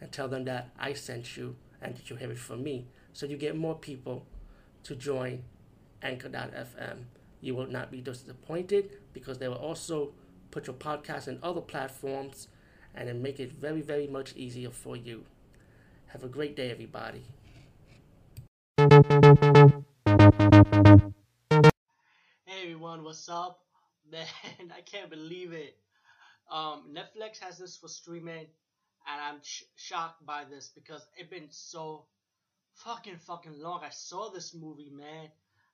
and tell them that I sent you and that you have it from me. So you get more people to join Anchor.fm. You will not be disappointed because they will also put your podcast in other platforms and then make it very, very much easier for you. Have a great day, everybody. Hey everyone, what's up? Man, I can't believe it. Um, Netflix has this for streaming, and I'm sh- shocked by this because it's been so fucking fucking long. I saw this movie, man.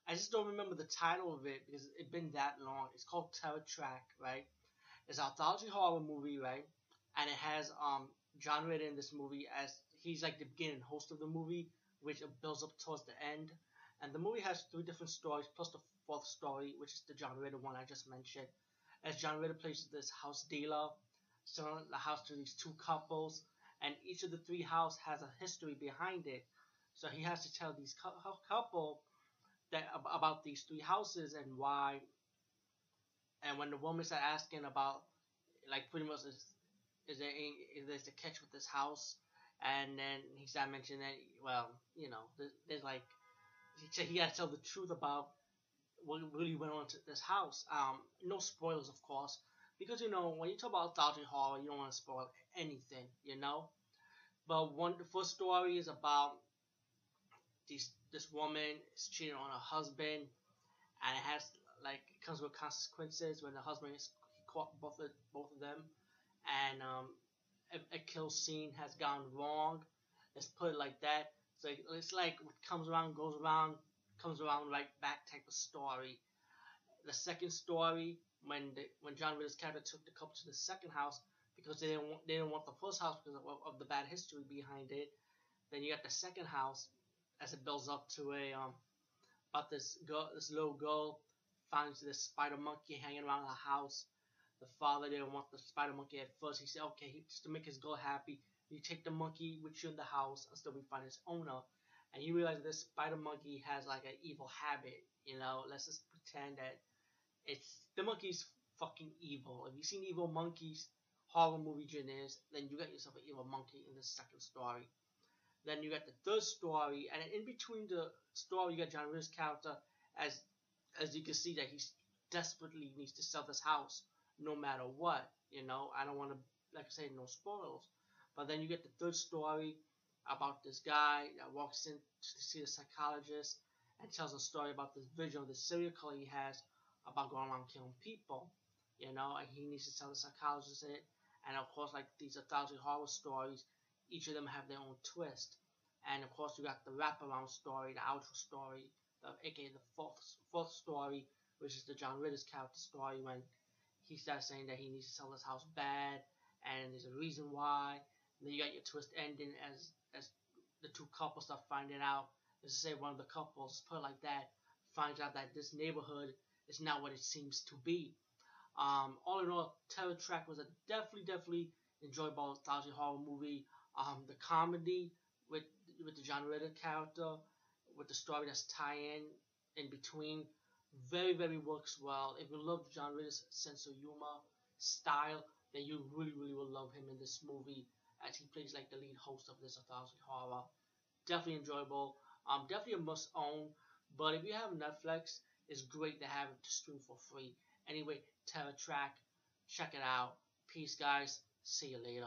I just don't remember the title of it because it's been that long. It's called Terror Tract, right? It's an anthology horror movie, right? And it has um John Ritter in this movie as he's like the beginning host of the movie, which builds up towards the end. And the movie has three different stories plus the fourth story, which is the John Ritter one I just mentioned. As John Ritter plays this house dealer, selling the house to these two couples, and each of the three houses has a history behind it. So he has to tell these couple that about these three houses and why. And when the woman started asking about, like pretty much is, is there any, is there a catch with this house? And then he started mentioning that well, you know, there's, there's like he said he to tell the truth about what really went on to this house. Um, no spoilers, of course, because you know when you talk about anthology horror, you don't want to spoil anything, you know. But one, the first story is about this this woman is cheating on her husband, and it has like it comes with consequences when the husband is caught both of both of them, and um, a, a kill scene has gone wrong. Let's put it like that. So it's like what comes around goes around, comes around right back type of story. The second story, when the, when John Ritter's character took the couple to the second house because they didn't want, they didn't want the first house because of, of the bad history behind it. Then you got the second house as it builds up to a um about this girl, this little girl finds this spider monkey hanging around the house. The father didn't want the spider monkey at first. He said, okay, he, just to make his girl happy, you take the monkey with you in the house until we find its owner. And you realize this spider monkey has like an evil habit. You know, let's just pretend that it's the monkey's fucking evil. If you've seen evil monkeys, horror movie genres, then you got yourself an evil monkey in the second story. Then you got the third story, and in between the story, you got John Ritter's character as as you can see that he desperately needs to sell this house no matter what. You know, I don't want to, like I say, no spoils. But then you get the third story about this guy that walks in to see the psychologist and tells a story about this vision of the serial killer he has about going around killing people. You know, and he needs to tell the psychologist it. And of course, like these anthology horror stories, each of them have their own twist. And of course, you got the wraparound story, the outro story, the, aka the fourth fourth story, which is the John Ritter's character story when he starts saying that he needs to sell his house bad, and there's a reason why, and then you got your twist ending as as the two couples start finding out. Let's say one of the couples, put like that, finds out that this neighborhood is not what it seems to be. Um, all in all, Terror Tract was a definitely, definitely enjoyable anthology horror movie. Um, the comedy with with the John Ritter character, with the story that's tie in in between, very, very works well. If you love John Ritter's sense of humor, style, then you really, really will love him in this movie as he plays like the lead host of this anthology horror. Definitely enjoyable. Um, definitely a must own. But if you have Netflix, it's great to have it to stream for free. Anyway, Terror Tract, check it out. Peace, guys. See you later.